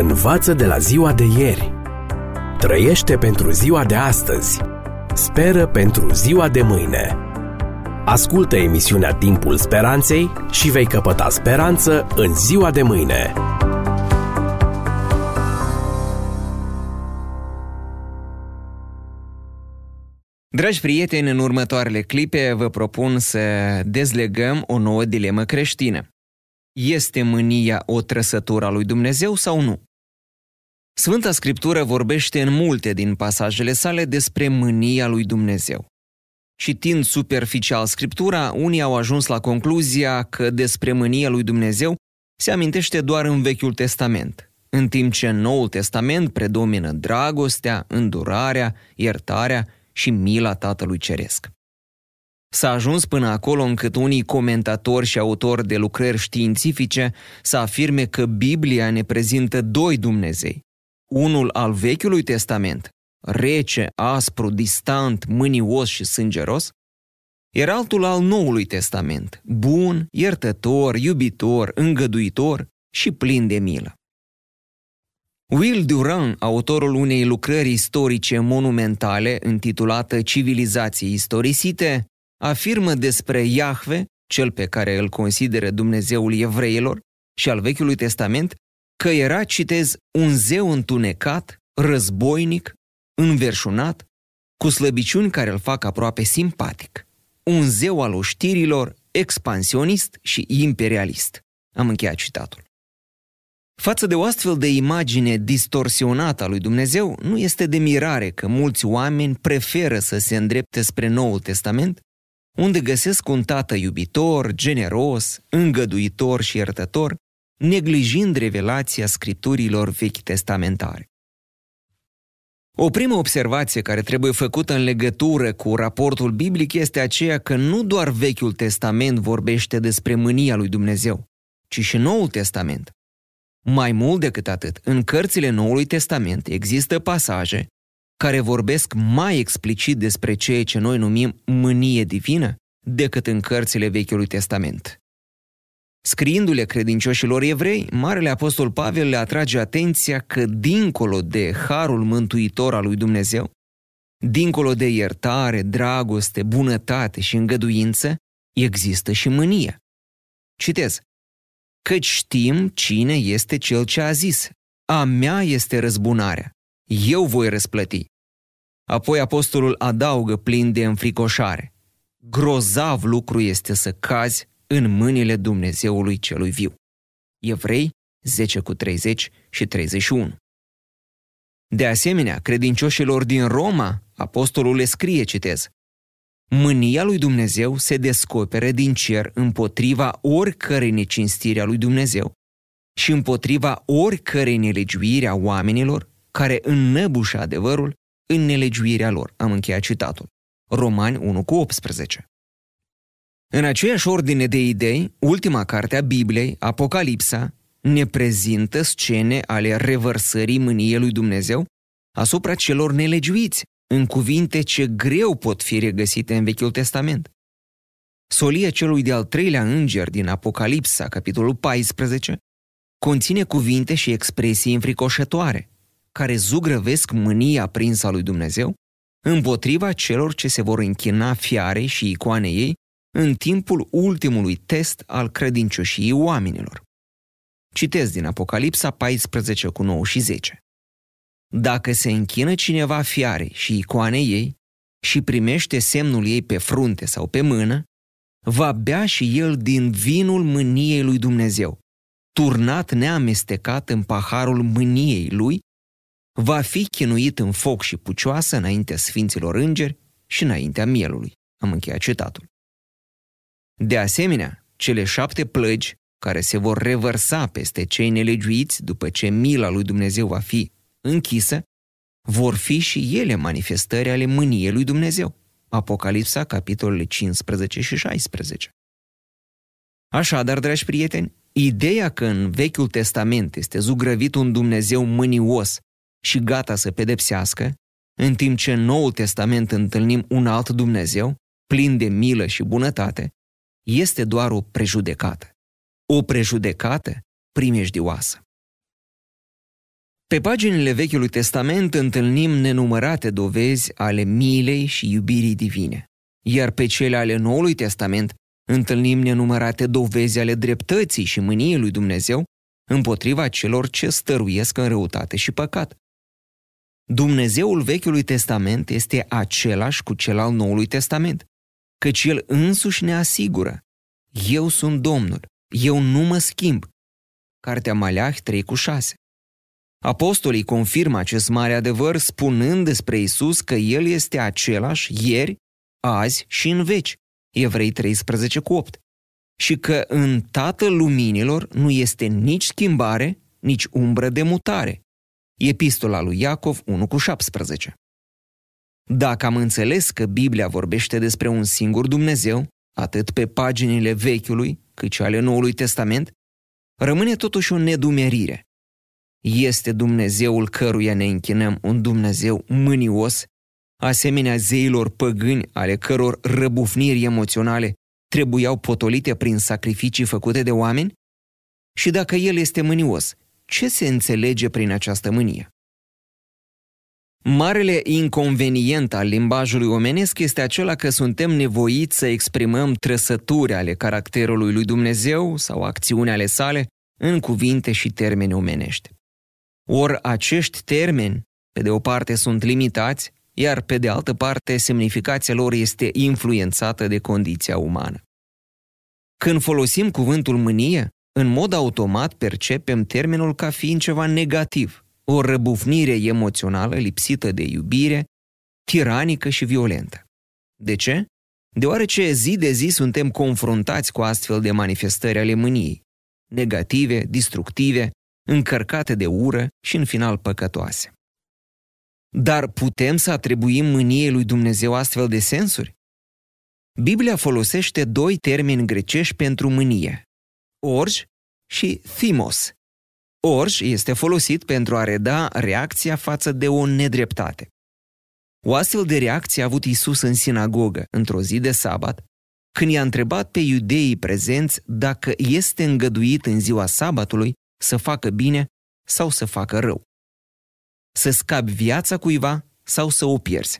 Învață de la ziua de ieri. Trăiește pentru ziua de astăzi. Speră pentru ziua de mâine. Ascultă emisiunea Timpul Speranței și vei căpăta speranță în ziua de mâine. Dragi prieteni, în următoarele clipe vă propun să dezlegăm o nouă dilemă creștină. Este mânia o trăsătură a lui Dumnezeu sau nu? Sfânta Scriptură vorbește în multe din pasajele sale despre mânia lui Dumnezeu. Citind superficial Scriptura, unii au ajuns la concluzia că despre mânia lui Dumnezeu se amintește doar în Vechiul Testament, în timp ce în Noul Testament predomină dragostea, îndurarea, iertarea și mila Tatălui Ceresc. S-a ajuns până acolo încât unii comentatori și autori de lucrări științifice să afirme că Biblia ne prezintă doi Dumnezei. Unul al Vechiului Testament, rece, aspru, distant, mânios și sângeros, iar altul al Noului Testament, bun, iertător, iubitor, îngăduitor și plin de milă. Will Durant, autorul unei lucrări istorice monumentale intitulată Civilizații istorisite, afirmă despre Iahve, cel pe care îl consideră Dumnezeul evreilor și al Vechiului Testament, că era, citez, un zeu întunecat, războinic, înverșunat, cu slăbiciuni care îl fac aproape simpatic. Un zeu al oștirilor, expansionist și imperialist. Am încheiat citatul. Față de o astfel de imagine distorsionată a lui Dumnezeu, nu este de mirare că mulți oameni preferă să se îndrepte spre Noul Testament unde găsesc un tată iubitor, generos, îngăduitor și iertător, neglijind revelația scripturilor vechi testamentare. O primă observație care trebuie făcută în legătură cu raportul biblic este aceea că nu doar Vechiul Testament vorbește despre mânia lui Dumnezeu, ci și Noul Testament. Mai mult decât atât, în cărțile Noului Testament există pasaje care vorbesc mai explicit despre ceea ce noi numim mânie divină decât în cărțile Vechiului Testament. Scriindu-le credincioșilor evrei, Marele Apostol Pavel le atrage atenția că dincolo de harul mântuitor al lui Dumnezeu, dincolo de iertare, dragoste, bunătate și îngăduință, există și mânie. Citez. Căci știm cine este cel ce a zis, a mea este răzbunarea, eu voi răsplăti. Apoi apostolul adaugă plin de înfricoșare. Grozav lucru este să cazi în mâinile Dumnezeului celui viu. Evrei 10 cu 30 și 31. De asemenea, credincioșilor din Roma, apostolul le scrie, citez, Mânia lui Dumnezeu se descopere din cer împotriva oricărei necinstiri a lui Dumnezeu și împotriva oricărei nelegiuiri a oamenilor care înnăbușă adevărul în nelegiuirea lor. Am încheiat citatul. Romani 1 cu 18. În aceeași ordine de idei, ultima carte a Bibliei, Apocalipsa, ne prezintă scene ale revărsării mâniei lui Dumnezeu asupra celor nelegiuiți, în cuvinte ce greu pot fi regăsite în Vechiul Testament. Solia celui de-al treilea înger din Apocalipsa, capitolul 14, conține cuvinte și expresii înfricoșătoare, care zugrăvesc mânia aprinsă a lui Dumnezeu împotriva celor ce se vor închina fiarei și icoanei ei în timpul ultimului test al credincioșiei oamenilor. Citez din Apocalipsa 14 cu 9 și 10. Dacă se închină cineva fiarei și icoanei ei și primește semnul ei pe frunte sau pe mână, va bea și el din vinul mâniei lui Dumnezeu, turnat neamestecat în paharul mâniei lui va fi chinuit în foc și pucioasă înaintea sfinților îngeri și înaintea mielului. Am încheiat citatul. De asemenea, cele șapte plăgi care se vor revărsa peste cei nelegiuiți după ce mila lui Dumnezeu va fi închisă, vor fi și ele manifestări ale mâniei lui Dumnezeu. Apocalipsa, capitolele 15 și 16. Așadar, dragi prieteni, ideea că în Vechiul Testament este zugrăvit un Dumnezeu mânios și gata să pedepsească, în timp ce în Noul Testament întâlnim un alt Dumnezeu, plin de milă și bunătate, este doar o prejudecată. O prejudecată primejdioasă. Pe paginile Vechiului Testament întâlnim nenumărate dovezi ale milei și iubirii divine, iar pe cele ale Noului Testament întâlnim nenumărate dovezi ale dreptății și mâniei lui Dumnezeu împotriva celor ce stăruiesc în răutate și păcat. Dumnezeul Vechiului Testament este același cu cel al Noului Testament, căci El însuși ne asigură. Eu sunt Domnul, eu nu mă schimb. Cartea Maleah 3 cu 6. Apostolii confirmă acest mare adevăr spunând despre Isus că El este același ieri, azi și în veci. Evrei 13 cu 8. Și că în Tatăl Luminilor nu este nici schimbare, nici umbră de mutare. Epistola lui Iacov 1 cu 17. Dacă am înțeles că Biblia vorbește despre un singur Dumnezeu, atât pe paginile Vechiului, cât și ale Noului Testament, rămâne totuși o nedumerire. Este Dumnezeul căruia ne închinăm un Dumnezeu mânios, asemenea zeilor păgâni ale căror răbufniri emoționale trebuiau potolite prin sacrificii făcute de oameni? Și dacă El este mânios, ce se înțelege prin această mânie? Marele inconvenient al limbajului omenesc este acela că suntem nevoiți să exprimăm trăsături ale caracterului lui Dumnezeu sau acțiuni ale sale în cuvinte și termeni omenești. Ori acești termeni, pe de o parte, sunt limitați, iar pe de altă parte, semnificația lor este influențată de condiția umană. Când folosim cuvântul mânie, în mod automat percepem termenul ca fiind ceva negativ, o răbufnire emoțională lipsită de iubire, tiranică și violentă. De ce? Deoarece zi de zi suntem confruntați cu astfel de manifestări ale mâniei, negative, destructive, încărcate de ură și în final păcătoase. Dar putem să atribuim mâniei lui Dumnezeu astfel de sensuri? Biblia folosește doi termeni grecești pentru mânie, orj și thimos. Orj este folosit pentru a reda reacția față de o nedreptate. O astfel de reacție a avut Isus în sinagogă, într-o zi de sabat, când i-a întrebat pe iudeii prezenți dacă este îngăduit în ziua sabatului să facă bine sau să facă rău. Să scapi viața cuiva sau să o pierzi.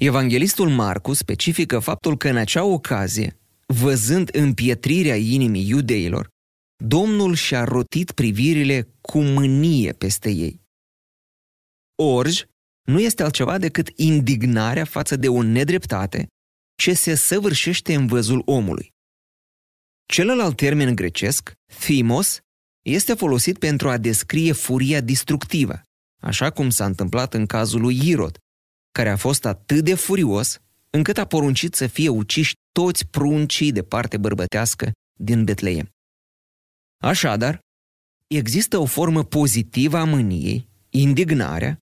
Evanghelistul Marcu specifică faptul că în acea ocazie, văzând împietrirea inimii iudeilor, Domnul și-a rotit privirile cu mânie peste ei. Orj nu este altceva decât indignarea față de o nedreptate ce se săvârșește în văzul omului. Celălalt termen grecesc, thimos, este folosit pentru a descrie furia destructivă, așa cum s-a întâmplat în cazul lui Irod, care a fost atât de furios încât a poruncit să fie uciși toți pruncii de parte bărbătească din Betleem. Așadar, există o formă pozitivă a mâniei, indignarea,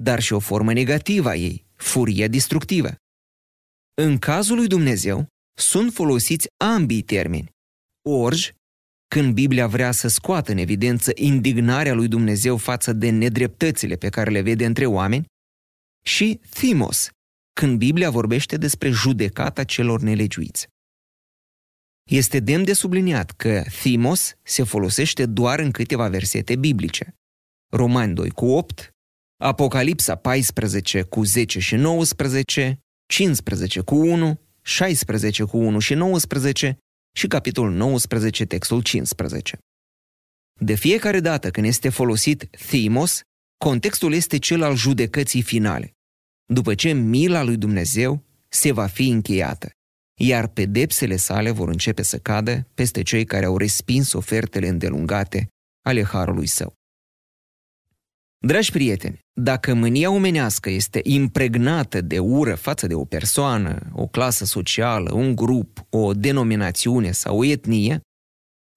dar și o formă negativă a ei, furia destructivă. În cazul lui Dumnezeu, sunt folosiți ambii termeni, orj, când Biblia vrea să scoată în evidență indignarea lui Dumnezeu față de nedreptățile pe care le vede între oameni, și thimos, când Biblia vorbește despre judecata celor nelegiuiți. Este demn de subliniat că thimos se folosește doar în câteva versete biblice. Romani 2 cu 8, Apocalipsa 14 cu 10 și 19, 15 cu 1, 16 cu 1 și 19 și capitolul 19, textul 15. De fiecare dată când este folosit thimos, contextul este cel al judecății finale, după ce mila lui Dumnezeu se va fi încheiată iar pedepsele sale vor începe să cadă peste cei care au respins ofertele îndelungate ale harului său. Dragi prieteni, dacă mânia omenească este impregnată de ură față de o persoană, o clasă socială, un grup, o denominațiune sau o etnie,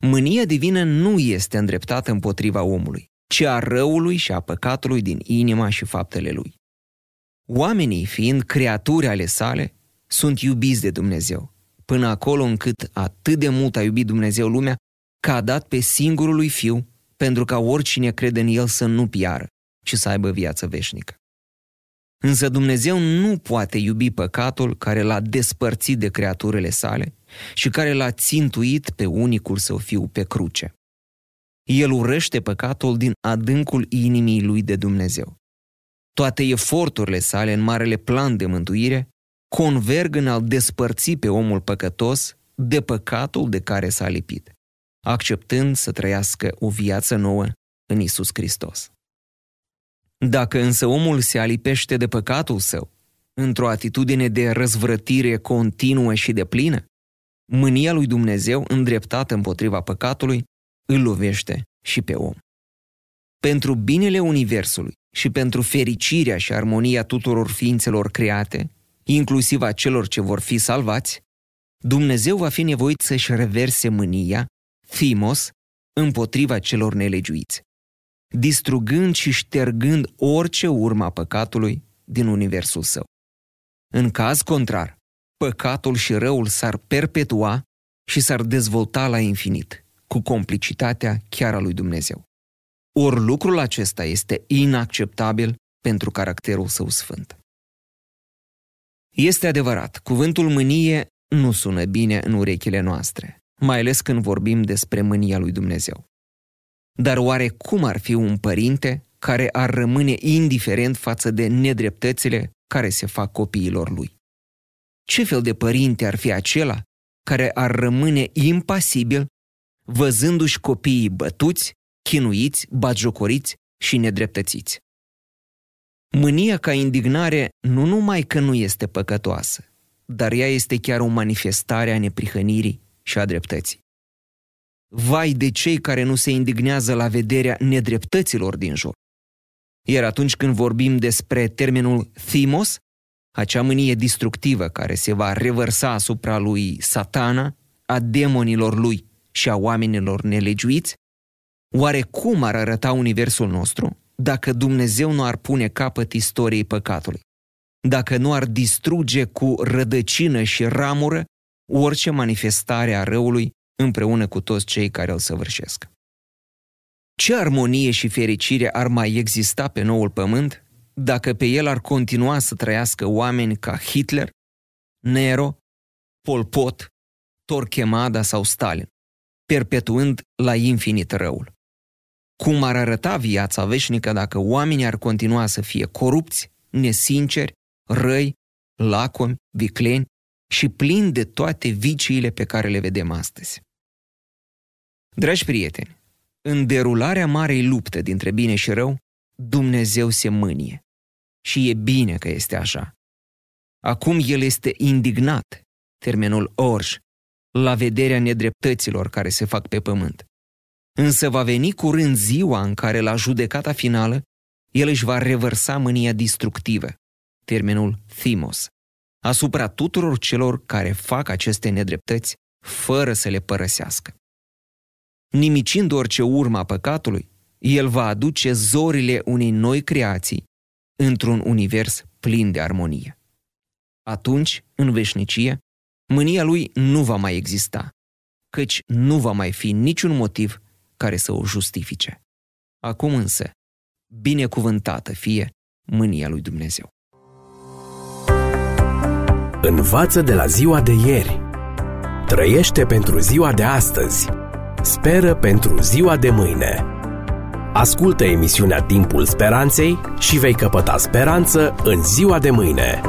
mânia divină nu este îndreptată împotriva omului, ci a răului și a păcatului din inima și faptele lui. Oamenii, fiind creaturi ale sale, sunt iubiți de Dumnezeu, până acolo încât atât de mult a iubit Dumnezeu lumea, că a dat pe singurul lui Fiu, pentru ca oricine crede în El să nu piară, ci să aibă viață veșnică. Însă Dumnezeu nu poate iubi păcatul care l-a despărțit de creaturile sale și care l-a țintuit pe unicul său fiu pe cruce. El urăște păcatul din adâncul inimii lui de Dumnezeu. Toate eforturile sale în marele plan de mântuire converg în a-l despărți pe omul păcătos de păcatul de care s-a lipit, acceptând să trăiască o viață nouă în Isus Hristos. Dacă însă omul se alipește de păcatul său, într-o atitudine de răzvrătire continuă și de plină, mânia lui Dumnezeu, îndreptată împotriva păcatului, îl lovește și pe om. Pentru binele Universului și pentru fericirea și armonia tuturor ființelor create, inclusiv a celor ce vor fi salvați, Dumnezeu va fi nevoit să-și reverse mânia, thimos, împotriva celor nelegiuiți, distrugând și ștergând orice urma păcatului din universul său. În caz contrar, păcatul și răul s-ar perpetua și s-ar dezvolta la infinit, cu complicitatea chiar a lui Dumnezeu. Ori lucrul acesta este inacceptabil pentru caracterul său sfânt. Este adevărat, cuvântul mânie nu sună bine în urechile noastre, mai ales când vorbim despre mânia lui Dumnezeu. Dar oare cum ar fi un părinte care ar rămâne indiferent față de nedreptățile care se fac copiilor lui? Ce fel de părinte ar fi acela care ar rămâne impasibil văzându-și copiii bătuți, chinuiți, batjocoriți și nedreptățiți? Mânia ca indignare nu numai că nu este păcătoasă, dar ea este chiar o manifestare a neprihănirii și a dreptății. Vai de cei care nu se indignează la vederea nedreptăților din jur. Iar atunci când vorbim despre termenul thimos, acea mânie distructivă care se va revărsa asupra lui satana, a demonilor lui și a oamenilor nelegiuiți, oare cum ar arăta universul nostru dacă Dumnezeu nu ar pune capăt istoriei păcatului? Dacă nu ar distruge cu rădăcină și ramură orice manifestare a răului împreună cu toți cei care îl săvârșesc. Ce armonie și fericire ar mai exista pe noul pământ dacă pe el ar continua să trăiască oameni ca Hitler, Nero, Pol Pot, Torquemada sau Stalin, perpetuând la infinit răul. Cum ar arăta viața veșnică dacă oamenii ar continua să fie corupți, nesinceri, răi, lacomi, vicleni și plini de toate viciile pe care le vedem astăzi. Dragi prieteni, în derularea marei lupte dintre bine și rău, Dumnezeu se mânie. Și e bine că este așa. Acum El este indignat, termenul orș, la vederea nedreptăților care se fac pe pământ. Însă va veni curând ziua în care, la judecata finală, El își va revărsa mânia distructivă, termenul thimos, asupra tuturor celor care fac aceste nedreptăți fără să le părăsească. Nimicind orice urma păcatului, el va aduce zorile unei noi creații într-un univers plin de armonie. Atunci, în veșnicie, mânia lui nu va mai exista, căci nu va mai fi niciun motiv care să o justifice. Acum însă, binecuvântată fie mânia lui Dumnezeu. Învață de la ziua de ieri. Trăiește pentru ziua de astăzi. Speră pentru ziua de mâine. Ascultă emisiunea Timpul Speranței și vei căpăta speranță în ziua de mâine.